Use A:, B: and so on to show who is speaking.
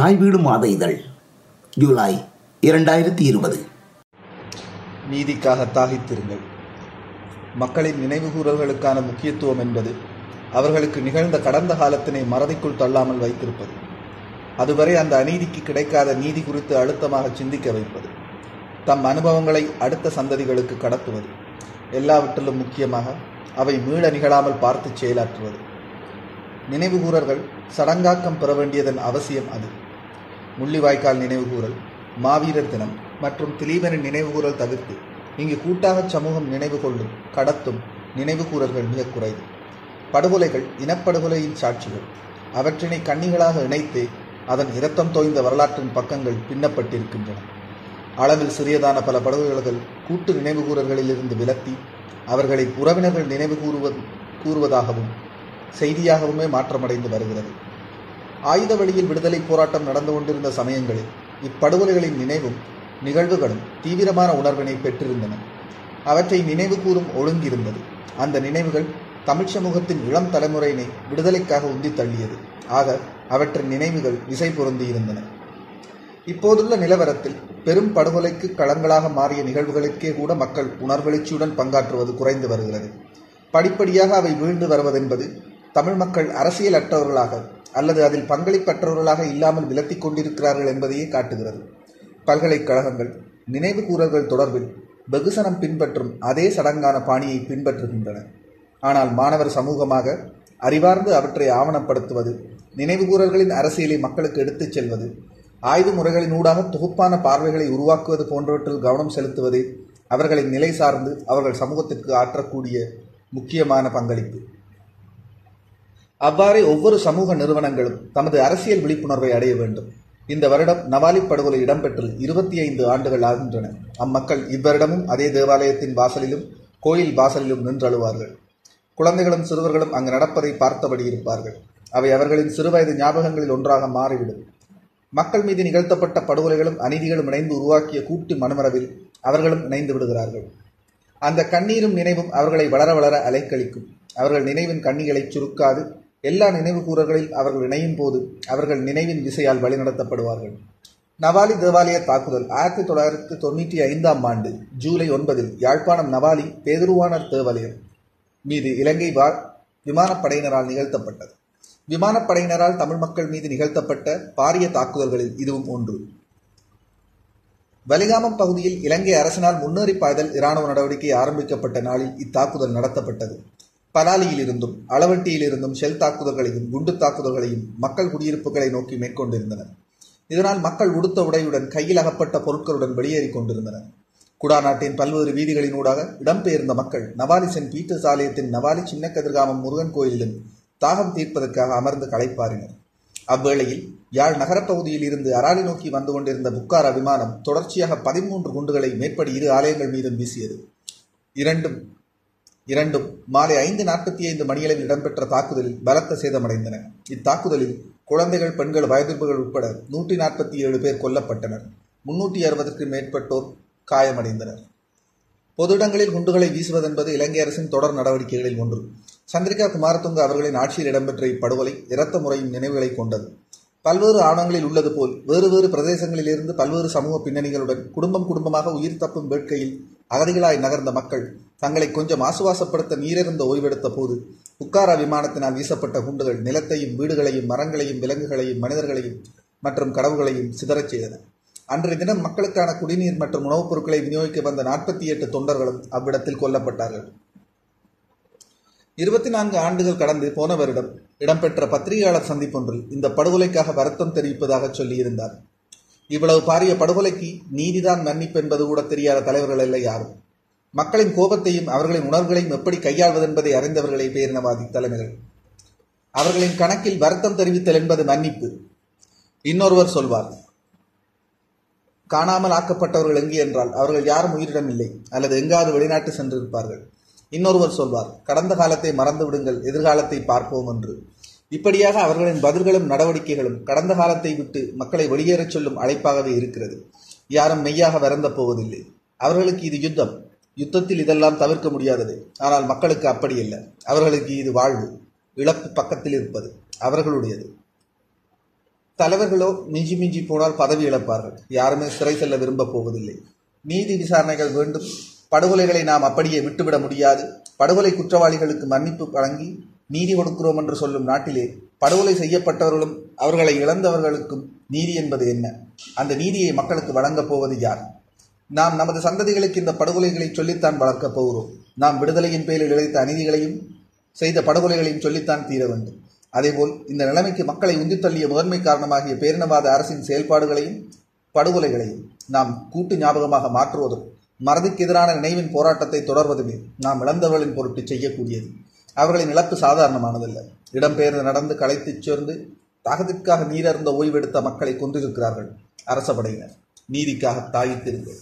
A: தாய் வீடு மாத இதழ் ஜூலை இரண்டாயிரத்தி இருபது.
B: நீதிக்காக தாகித்திருங்கள். மக்களின் நினைவுகூறல்களுக்கான முக்கியத்துவம் என்பது அவர்களுக்கு நிகழ்ந்த கடந்த காலத்தினை மறதிக்குள் தள்ளாமல் வைத்திருப்பது. அதுவரை அந்த அநீதிக்கு கிடைக்காத நீதி குறித்து அழுத்தமாக சிந்திக்க வைப்பது. தம் அனுபவங்களை அடுத்த சந்ததிகளுக்கு கடத்துவது. எல்லாவற்றிலும் முக்கியமாக அவை மீள நிகழாமல் பார்த்து செயலாற்றுவது. நினைவுகூரர்கள் சடங்காக்கம் பெற வேண்டியதன் அவசியம் அது. முள்ளிவாய்க்கால் நினைவுகூரல் மாவீரர் தினம் மற்றும் திலீபனின் நினைவுகூரல் தவிர்த்து இங்கு கூட்டாக சமூகம் நினைவு கொள்ளும் கடத்தும் நினைவுகூரல்கள் மிக குறைவு. படுகொலைகள் இனப்படுகொலையின் சாட்சிகள். அவற்றினை கண்ணிகளாக இணைத்து அதன் இரத்தம் தோய்ந்த வரலாற்றின் பக்கங்கள் பின்னப்பட்டிருக்கின்றன. அளவில் சிறியதான பல படுகொலைகள் கூட்டு நினைவுகூரல்களிலிருந்து விலத்தி அவர்களை உறவினர்கள் நினைவு கூறுவது கூறுவதாகவும் செய்தியாகவுமே மாற்றமடைந்து வருகிறது. ஆயுத வழியில் விடுதலை போராட்டம் நடந்து கொண்டிருந்த சமயங்களில் இப்படுகொலைகளின் நினைவும் நிகழ்வுகளும் தீவிரமான உணர்வினை பெற்றிருந்தன. அவற்றை நினைவு கூறும் ஒழுங்கிருந்தது. அந்த நினைவுகள் தமிழ் சமூகத்தின் இளம் தலைமுறையினை விடுதலைக்காக உந்தி தள்ளியது. ஆக அவற்றின் நினைவுகள் விசை பொருந்தியிருந்தன. இப்போதுள்ள நிலவரத்தில் பெரும் படுகொலைக்கு களங்களாக மாறிய நிகழ்வுகளுக்கே கூட மக்கள் உணர்வெழுச்சியுடன் பங்காற்றுவது குறைந்து வருகிறது. படிப்படியாக அவை வீழ்ந்து வருவதென்பது தமிழ் மக்கள் அரசியல் அற்றவர்களாக அல்லது அதில் பங்களிப்பற்றவர்களாக இல்லாமல் விலத்திக் கொண்டிருக்கிறார்கள் என்பதையே காட்டுகிறது. பல்கலைக்கழகங்கள் நினைவு கூறல்கள் தொடர்பில் வெகுசனம் பின்பற்றும் அதே சடங்கான பாணியை பின்பற்றுகின்றன. ஆனால் மாணவர் சமூகமாக அறிவார்ந்து அவற்றை ஆவணப்படுத்துவது நினைவுகூறல்களின் அரசியலை மக்களுக்கு எடுத்துச் செல்வது ஆய்வு முறைகளின் ஊடாக தொகுப்பான பார்வைகளை உருவாக்குவது போன்றவற்றில் கவனம் செலுத்துவதே அவர்களின் நிலை சார்ந்து அவர்கள் சமூகத்திற்கு ஆற்றக்கூடிய முக்கியமான பங்களிப்பு. அவ்வாறே ஒவ்வொரு சமூக நிறுவனங்களும் தமது அரசியல் விழிப்புணர்வை அடைய வேண்டும். இந்த வருடம் நவாலி படுகொலை இடம்பெற்று இருபத்தி ஐந்து ஆண்டுகள் ஆகின்றன. அம்மக்கள் இவ்வருடமும் அதே தேவாலயத்தின் வாசலிலும் கோயில் வாசலிலும் நின்றழுவார்கள். குழந்தைகளும் சிறுவர்களும் அங்கு நடப்பதை பார்த்தபடி இருப்பார்கள். அவை அவர்களின் சிறுவயது ஞாபகங்களில் ஒன்றாக மாறிவிடும். மக்கள் மீது நிகழ்த்தப்பட்ட படுகொலைகளும் அநீதிகளும் இணைந்து உருவாக்கிய கூட்டு மனமரவில் அவர்களும் இணைந்து விடுகிறார்கள். அந்த கண்ணீரும் நினைவும் அவர்களை வளர வளர அலைக்கழிக்கும். அவர்கள் நினைவின் கண்ணிகளை சுருக்காது எல்லா நினைவு கூறல்களில் அவர்கள் இணையும் போது அவர்கள் நினைவின் விசையால் வழிநடத்தப்படுவார்கள். நவாலி தேவாலய தாக்குதல் ஆயிரத்தி தொள்ளாயிரத்தி தொண்ணூற்றி ஐந்தாம் ஆண்டு ஜூலை ஒன்பதில் யாழ்ப்பாணம் நவாலி பேதுருவானர் தேவாலயம் மீது இலங்கை வா விமானப்படையினரால் நிகழ்த்தப்பட்டது. விமானப்படையினரால் தமிழ் மக்கள் மீது நிகழ்த்தப்பட்ட பாரிய தாக்குதல்களில் இதுவும் ஒன்று. வலிகாமம் பகுதியில் இலங்கை அரசினால் முன்னேறி பாய்தல் இராணுவ நடவடிக்கை ஆரம்பிக்கப்பட்ட நாளில் இத்தாக்குதல் நடத்தப்பட்டது. பலாலியில் இருந்தும் அளவட்டியில் இருந்தும் ஷெல் தாக்குதல்களையும் குண்டு தாக்குதல்களையும் மக்கள் குடியிருப்புகளை நோக்கி மேற்கொண்டிருந்தனர். இதனால் மக்கள் உடுத்த உடையுடன் கையில் அகப்பட்ட பொருட்களுடன் வெளியேறிக் கொண்டிருந்தனர் குடாநாட்டின் பல்வேறு வீதிகளினூடாக இடம்பெயர்ந்த மக்கள் நவாலி சென்ட் பீட்டர்ஸ் ஆலயத்தின் நவாலி சின்ன கதிர்காமம் முருகன் கோயிலிலும் தாகம் தீர்ப்பதற்காக அமர்ந்து களைப்பாரினர் அவ்வேளையில் யாழ் நகரப்பகுதியில் இருந்து அராலி நோக்கி வந்து கொண்டிருந்த புக்காரா விமானம் தொடர்ச்சியாக பதிமூன்று குண்டுகளை மேற்படி இரு ஆலயங்கள் மீதும் வீசியது. இரண்டும் இரண்டும் மாலை ஐந்து நாற்பத்தி ஐந்து மணியளவில் இடம்பெற்ற தாக்குதலில் பலத்த சேதமடைந்தன. இத்தாக்குதலில் குழந்தைகள் பெண்கள் வயதிற்புகள் உட்பட நூற்றி நாற்பத்தி ஏழு பேர் கொல்லப்பட்டனர். முன்னூற்றி அறுபதுக்கு மேற்பட்டோர் காயமடைந்தனர். பொது இடங்களில் குண்டுகளை வீசுவதென்பது இலங்கை அரசின் தொடர் நடவடிக்கைகளில் ஒன்று. சந்திரிகா குமாரதுங்க அவர்களின் ஆட்சியில் இடம்பெற்ற இப்படுகொலை இரத்த முறையும் நினைவுகளை கொண்டது. பல்வேறு ஆணங்களில் உள்ளது போல் வேறு வேறு பிரதேசங்களிலிருந்து பல்வேறு சமூக பின்னணிகளுடன் குடும்பம் குடும்பமாக உயிர் தப்பும் வேட்கையில் அகதிகளாய் நகர்ந்த மக்கள் தங்களை கொஞ்சம் ஆசுவாசப்படுத்த நீரிருந்த ஓய்வெடுத்த போது உக்காரா விமானத்தினால் வீசப்பட்ட குண்டுகள் நிலத்தையும் வீடுகளையும் மரங்களையும் விலங்குகளையும் மனிதர்களையும் மற்றும் கடவுகளையும் சிதறச் செய்தன. அன்றைய தினம் மக்களுக்கான குடிநீர் மற்றும் உணவுப் பொருட்களை விநியோகிக்க வந்த நாற்பத்தி எட்டு தொண்டர்களும் அவ்விடத்தில் கொல்லப்பட்டார்கள். இருபத்தி நான்கு ஆண்டுகள் கடந்து போன வருடம் இடம்பெற்ற பத்திரிகையாளர் சந்திப்பொன்றில் இந்த படுகொலைக்காக வருத்தம் தெரிவிப்பதாக சொல்லியிருந்தார். இவ்வளவு பாரிய படுகொலைக்கு நீதிதான் மன்னிப்பு என்பது கூட தெரியாத தலைவர்கள் இல்லை யாரும். மக்களின் கோபத்தையும் அவர்களின் உணர்வுகளையும் எப்படி கையாள்வது என்பதை அறிந்தவர்களை பேரினவாதி தலைமைகள். அவர்களின் கணக்கில் வருத்தம் தெரிவித்தல் என்பது மன்னிப்பு. இன்னொருவர் சொல்வார் காணாமல் ஆக்கப்பட்டவர்கள் எங்கே என்றால் அவர்கள் யாரும் உயிரிடம் இல்லை அல்லது எங்காவது வெளிநாட்டு சென்றிருப்பார்கள். இன்னொருவர் சொல்வார் கடந்த காலத்தை மறந்து விடுங்கள் எதிர்காலத்தை பார்ப்போம் என்று. இப்படியாக அவர்களின் பதில்களும் நடவடிக்கைகளும் கடந்த காலத்தை விட்டு மக்களை வெளியேறச் சொல்லும் அழைப்பாகவே இருக்கிறது. யாரும் மெய்யாக வருந்த போவதில்லை. அவர்களுக்கு இது யுத்தம். யுத்தத்தில் இதெல்லாம் தவிர்க்க முடியாதது. ஆனால் மக்களுக்கு அப்படி இல்லை அவர்களுக்கு இது வாழ்வு. இழப்பு பக்கத்தில் இருப்பது அவர்களுடையது. தலைவர்களோ மிஞ்சி மிஞ்சி போனால் பதவி இழப்பார்கள். யாருமே சிறை செல்ல விரும்பப் போவதில்லை. நீதி விசாரணைகள் வேண்டும். படுகொலைகளை நாம் அப்படியே விட்டுவிட முடியாது. படுகொலை குற்றவாளிகளுக்கு மன்னிப்பு வழங்கி நீதி கொடுக்கிறோம் என்று சொல்லும் நாட்டிலே படுகொலை செய்யப்பட்டவர்களும் அவர்களை இழந்தவர்களுக்கும் நீதி என்பது என்ன? அந்த நீதியை மக்களுக்கு வழங்கப் போவது யார்? நாம் நமது சந்ததிகளுக்கு இந்த படுகொலைகளை சொல்லித்தான் வளர்க்கப் போகிறோம். நாம் விடுதலையின் பேரில் இழைத்த அநீதிகளையும் செய்த படுகொலைகளையும் சொல்லித்தான் தீர வேண்டும். அதேபோல் இந்த நிலைமைக்கு மக்களை உந்தித்தள்ளிய முதன்மை காரணமாகிய பேரினவாத அரசின் செயல்பாடுகளையும் படுகொலைகளையும் நாம் கூட்டு ஞாபகமாக மாற்றுவதும் மறதிக்கு எதிரான நினைவின் போராட்டத்தை தொடர்வதுமே நாம் இழந்தவர்களின் பொருட்டு செய்யக்கூடியது. அவர்களின் இழப்பு சாதாரணமானதல்ல. இடம்பெயர்ந்து நடந்து களைத்துச் சேர்ந்து தாகத்திற்காக நீரருந்த ஓய்வெடுத்த மக்களை கொன்றிருக்கிறார்கள் அரச படையினர் நீதிக்காக தாயித்திருந்தது